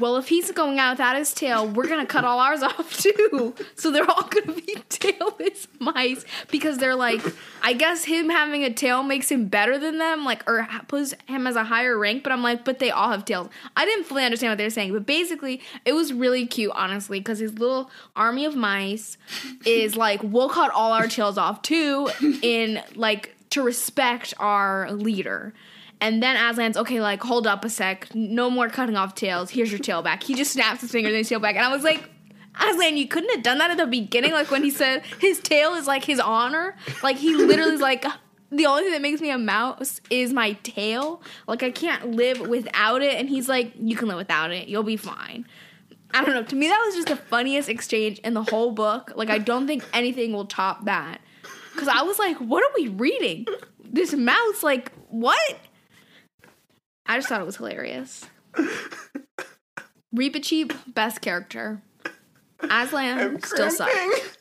well, if he's going out without his tail, we're gonna cut all ours off too. So they're all gonna be tailless mice because they're like, I guess him having a tail makes him better than them, like, or puts him as a higher rank. But I'm like, but they all have tails. I didn't fully understand what they were saying, but basically, it was really cute, honestly, because his little army of mice is like, we'll cut all our tails off too, in like to respect our leader. And then Aslan's okay, like hold up a sec, no more cutting off tails. Here's your tail back. He just snaps his fingers and his tail back, and I was like, Aslan, you couldn't have done that at the beginning, like when he said his tail is like his honor. Like he literally is like. The only thing that makes me a mouse is my tail. Like I can't live without it. And he's like, you can live without it. You'll be fine. I don't know. To me, that was just the funniest exchange in the whole book. Like I don't think anything will top that. Cause I was like, what are we reading? This mouse, like, what? I just thought it was hilarious. Reepicheep, best character. Aslan, I'm still sucks.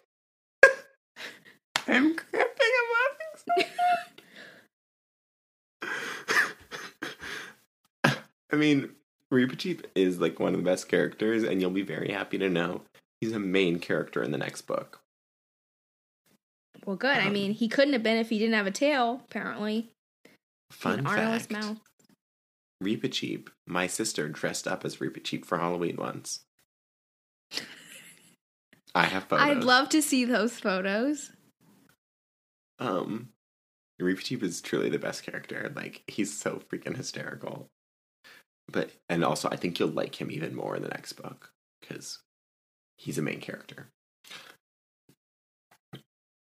I'm cramping. I'm laughing so. I mean, Reepicheep is like one of the best characters, and you'll be very happy to know he's a main character in the next book. Well, good. I um, mean, he couldn't have been if he didn't have a tail, apparently. Fun fact: mouth. Reepicheep, my sister dressed up as Reepicheep for Halloween once. I have photos. I'd love to see those photos. Um, Reepicheep is truly the best character. Like he's so freaking hysterical. But and also, I think you'll like him even more in the next book because he's a main character.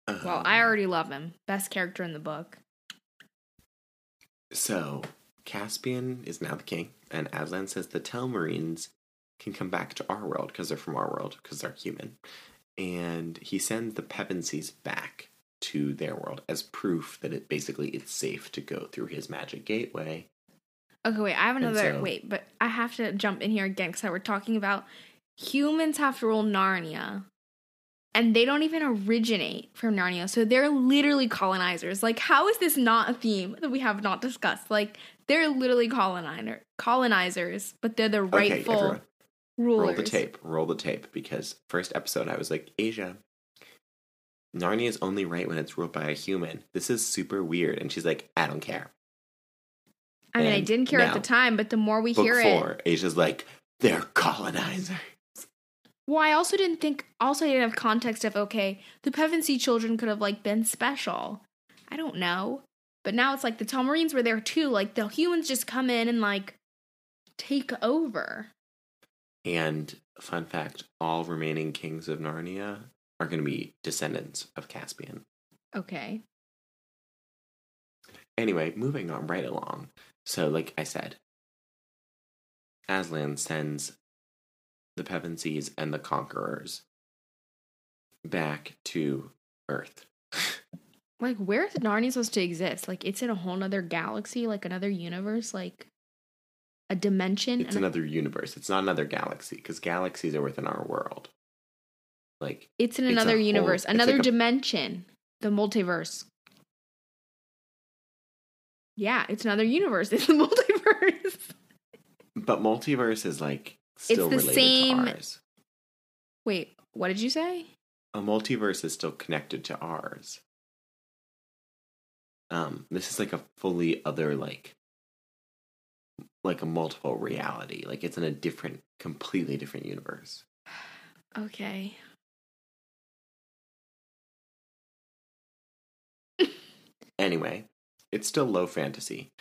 Well, Um, I already love him. Best character in the book. So Caspian is now the king, and Aslan says the Telmarines can come back to our world because they're from our world because they're human, and he sends the Pevensies back to their world as proof that it basically it's safe to go through his magic gateway. Okay, wait. I have another. so- wait, but I have to jump in here again because we're talking about humans have to rule Narnia, and they don't even originate from Narnia, so they're literally colonizers. Like, how is this not a theme that we have not discussed? Like, they're literally colonizer colonizers, but they're the rightful okay, everyone, rulers. roll the tape, roll the tape, because first episode I was like, Asia, Narnia is only right when it's ruled by a human. This is super weird, and she's like, I don't care. I mean, I didn't care at the time, but the more we hear it, Asia's like, they're colonizer. Well, I also didn't think. Also, I didn't have context of okay, the Pevensie children could have like been special. I don't know, but now it's like the Telmarines were there too. Like the humans just come in and like take over. And fun fact, all remaining kings of Narnia are going to be descendants of Caspian. Okay. Anyway, moving on right along. So, like I said, Aslan sends the Pevensies and the Conquerors back to Earth. Like, where is Narnia supposed to exist? Like, it's in a whole other galaxy, like another universe, like a dimension. It's and a- another universe. It's not another galaxy because galaxies are within our world. Like it's in another whole- universe, it's another like a- dimension, the multiverse. Yeah, it's another universe. It's the multiverse. But multiverse is like still the related same- to ours. Wait, what did you say? A multiverse is still connected to ours. Um, this is like a fully other like like a multiple reality. Like it's in a different, completely different universe. Okay. Anyway, it's still low fantasy.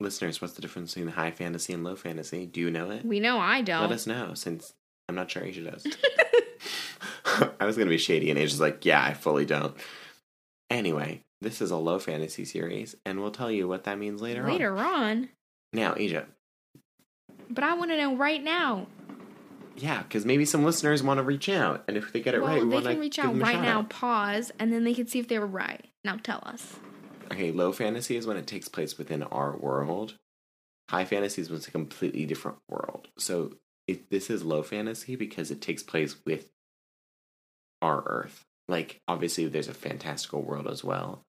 Listeners, what's the difference between high fantasy and low fantasy? Do you know it? We know I don't. Let us know, since I'm not sure Asia does. I was gonna be shady, and Asia's like, "Yeah, I fully don't." Anyway, this is a low fantasy series, and we'll tell you what that means later, on. Later on. Now, Asia, But I want to know right now. yeah, because maybe some listeners want to reach out, and if they get it well, right, we they want to can reach out right now, out. pause, and then they can see if they were right. Now tell us. Okay, low fantasy is when it takes place within our world. High fantasy is when it's a completely different world. So this is low fantasy because it takes place with our Earth. Like, obviously, there's a fantastical world as well,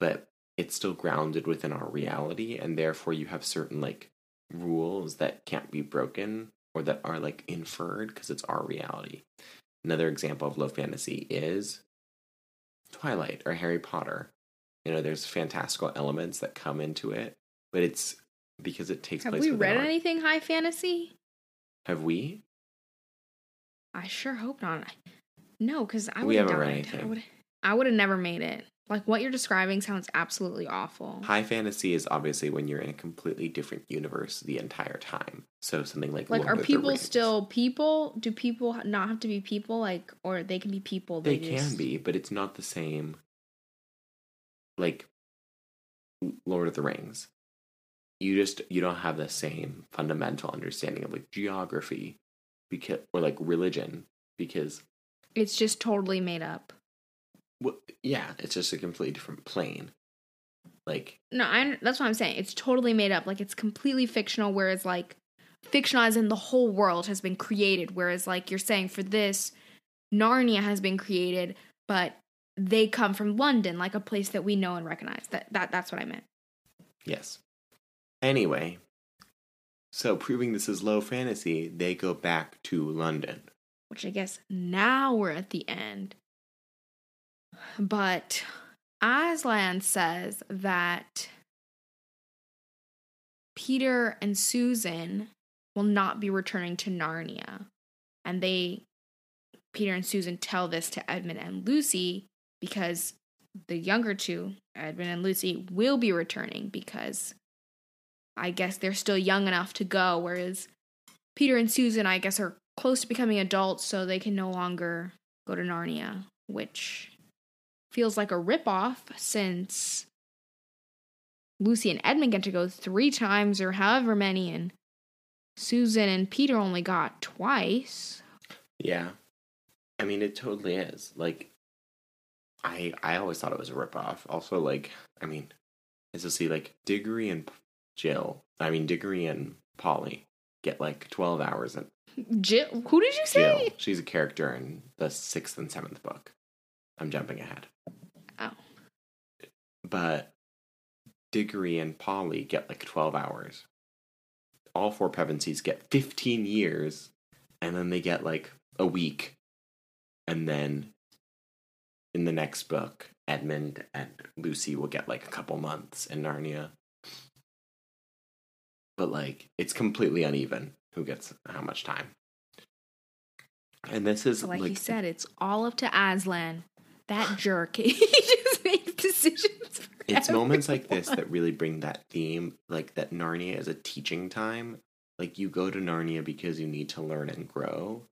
but it's still grounded within our reality, and therefore you have certain like rules that can't be broken or that are like inferred because it's our reality. Another example of low fantasy is Twilight or Harry Potter. You know, there's fantastical elements that come into it, but it's because it takes Have place. we read anything high fantasy? Have we? I sure hope not. No, because I would have haven't read died. anything. I would. I would have never made it. Like what you're describing sounds absolutely awful. High fantasy is obviously when you're in a completely different universe the entire time. So something like Like, Lord are people still people? Do people not have to be people? Like, or they can be people? They They, can just- be, but it's not the same. Like Lord of the Rings, you just you don't have the same fundamental understanding of like geography, because or like religion because It's just totally made up. well, yeah, it's just a completely different plane. Like No, I, that's what I'm saying. It's totally made up. Like it's completely fictional. Whereas like fictional as in the whole world has been created. Whereas like you're saying for this, Narnia has been created, but they come from London, like a place that we know and recognize. That that that's what I meant. Yes. Anyway, so proving this is low fantasy, they go back to London. Which I guess now we're at the end. But Aslan says that Peter and Susan will not be returning to Narnia. And they, Peter and Susan, tell this to Edmund and Lucy because the younger two, Edmund and Lucy, will be returning because I guess they're still young enough to go, whereas Peter and Susan, I guess, are close to becoming adults, so they can no longer go to Narnia, which feels like a ripoff since Lucy and Edmund get to go three times or however many, and Susan and Peter only got twice. Yeah. I mean, it totally is. Like, I I always thought it was a ripoff. Also, like, I mean, as you'll see, like, Diggory and Jill, I mean, Diggory and Polly get like 12 hours in Jill, who did you say? Jill. She's a character in the sixth and seventh book. I'm jumping ahead. Oh. But Diggory and Polly get like 12 hours. All four Pevensies get 15 years, and then they get like a week. And then in the next book, Edmund and Lucy will get like a couple months in Narnia. But like, it's completely uneven who gets how much time. And this is like, like you said, it's all up to Aslan. That jerk. he just makes decisions. For it's moments like this that really bring that theme like that narnia is a teaching time like you go to narnia because you need to learn and grow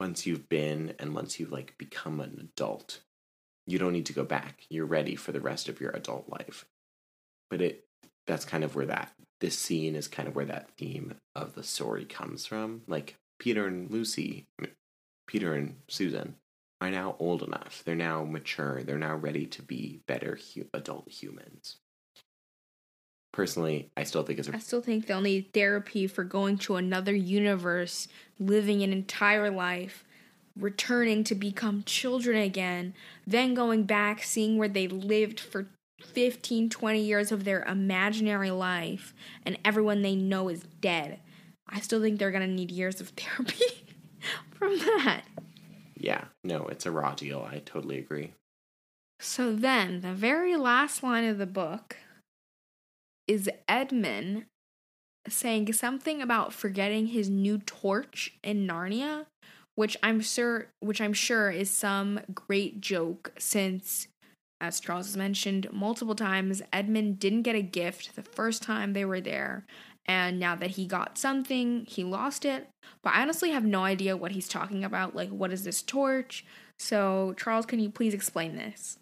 once you've been and once you've like become an adult you don't need to go back you're ready for the rest of your adult life but it that's kind of where that this scene is kind of where that theme of the story comes from like peter and lucy peter and susan are now old enough. They're now mature. They're now ready to be better hu- adult humans. Personally, I still think it's a I still think they'll need therapy for going to another universe, living an entire life, returning to become children again, then going back, seeing where they lived for 15, 20 years of their imaginary life, and everyone they know is dead. I still think they're going to need years of therapy from that. yeah. No, it's a raw deal. I totally agree. So then, the very last line of the book is Edmund saying something about forgetting his new torch in Narnia, which I'm sure which I'm sure is some great joke since as Charles has mentioned multiple times, Edmund didn't get a gift the first time they were there. And now that he got something, he lost it. But I honestly have no idea what he's talking about. Like, what is this torch? So, Charles, can you please explain this?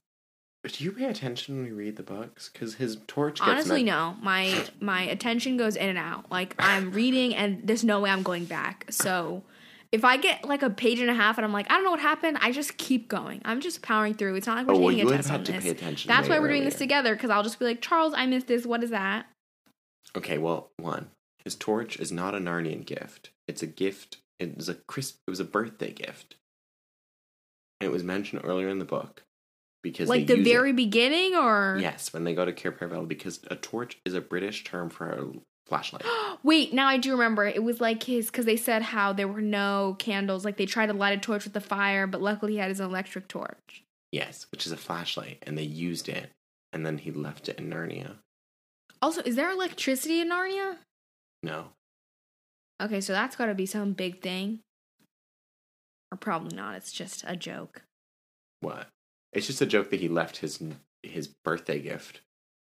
Do you pay attention when you read the books? Because his torch gets Honestly, men- no. My my attention goes in and out. Like I'm reading, and there's no way I'm going back. So if I get like a page and a half, and I'm like, I don't know what happened, I just keep going. I'm just powering through. It's not like we're Oh, well, taking a test have on this. pay attention That's why we're doing this together because I'll just be like, Charles, I missed this. What is that? Okay, well, one, his torch is not a Narnian gift. It's a gift. It was a crisp. It was a birthday gift, and it was mentioned earlier in the book because Like the very it. beginning, or yes when they go to Cair Paravel because a torch is a British term for a flashlight. Wait, now I do remember. It was like his because they said how there were no candles. Like they tried to light a torch with the fire, but luckily he had his electric torch. yes, which is a flashlight, and they used it, and then he left it in Narnia. Also, is there electricity in Narnia? No, Okay, so that's got to be some big thing. Or probably not. It's just a joke. what? It's just a joke that he left his his birthday gift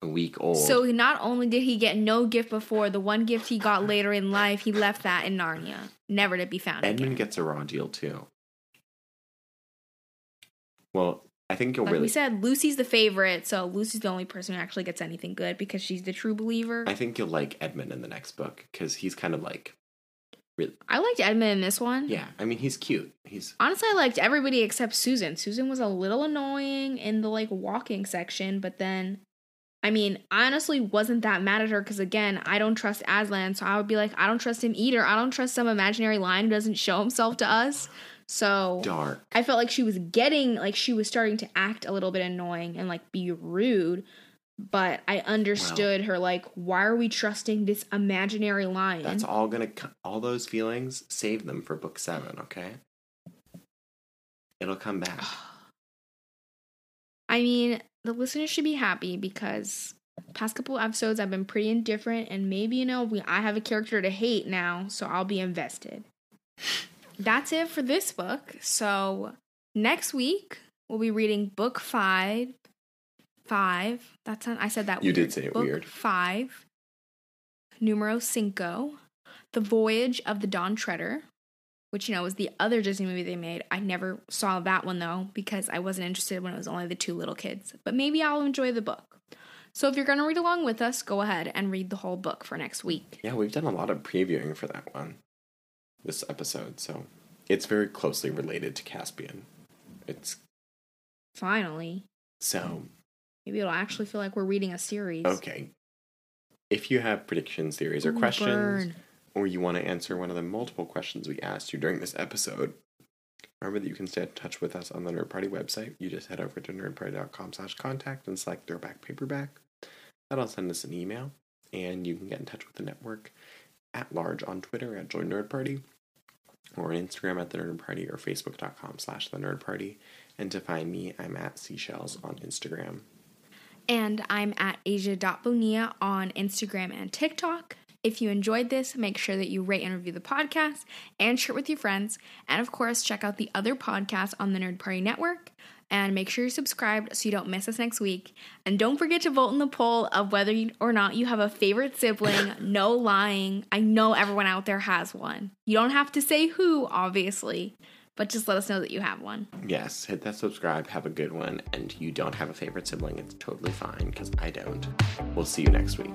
a week old. So not only did he get no gift before, the one gift he got later in life, he left that in Narnia, never to be found Edmund again. gets a raw deal too. Well, I think you'll like really. we said, Lucy's the favorite, so Lucy's the only person who actually gets anything good because she's the true believer. I think you'll like Edmund in the next book because he's kind of like, really, I liked Edmund in this one. yeah. I mean, he's cute. He's Honestly, I liked everybody except Susan. Susan was a little annoying in the like walking section, but then I mean, I honestly wasn't that mad at her because again, I don't trust Aslan, so I would be like, I don't trust him either. I don't trust some imaginary lion who doesn't show himself to us. So dark. I felt like she was getting like she was starting to act a little bit annoying and like be rude. But I understood her like, why are we trusting this imaginary lion? That's all gonna. All those feelings, save them for book seven. Okay. It'll come back. I mean, the listeners should be happy because past couple episodes I've been pretty indifferent, and maybe you know we I have a character to hate now, so I'll be invested. That's it for this book. So next week we'll be reading book five. Five. That's not, I said that. You weird. did say it book weird. Five. Numero cinco. The Voyage of the Dawn Treader which you know was the other Disney movie they made. I never saw that one though because I wasn't interested when it was only the two little kids. But maybe I'll enjoy the book. So if you're going to read along with us, go ahead and read the whole book for next week. Yeah, we've done a lot of previewing for that one. This episode, so it's very closely related to Caspian. It's Finally, so maybe it'll actually feel like we're reading a series. okay. If you have predictions, theories, or Ooh, questions, burn. Or you want to answer one of the multiple questions we asked you during this episode, remember that you can stay in touch with us on the Nerd Party website. You just head over to nerdparty.com slash contact and select throwback paperback. That'll send us an email, and you can get in touch with the network at large on Twitter at Join Nerd Party, or on Instagram at the Nerd Party, or Facebook.com slash the Nerd Party. And to find me, I'm at Seashells on Instagram. And I'm at asia.bonilla on Instagram and TikTok. If you enjoyed this, make sure that you rate and review the podcast and share it with your friends. And of course, check out the other podcasts on the Nerd Party Network. And make sure you're subscribed so you don't miss us next week. And don't forget to vote in the poll of whether you, or not you have a favorite sibling. no lying. I know everyone out there has one. You don't have to say who, obviously, but just let us know that you have one. Yes, hit that subscribe, have a good one, and you don't have a favorite sibling, it's totally fine because I don't. We'll see you next week.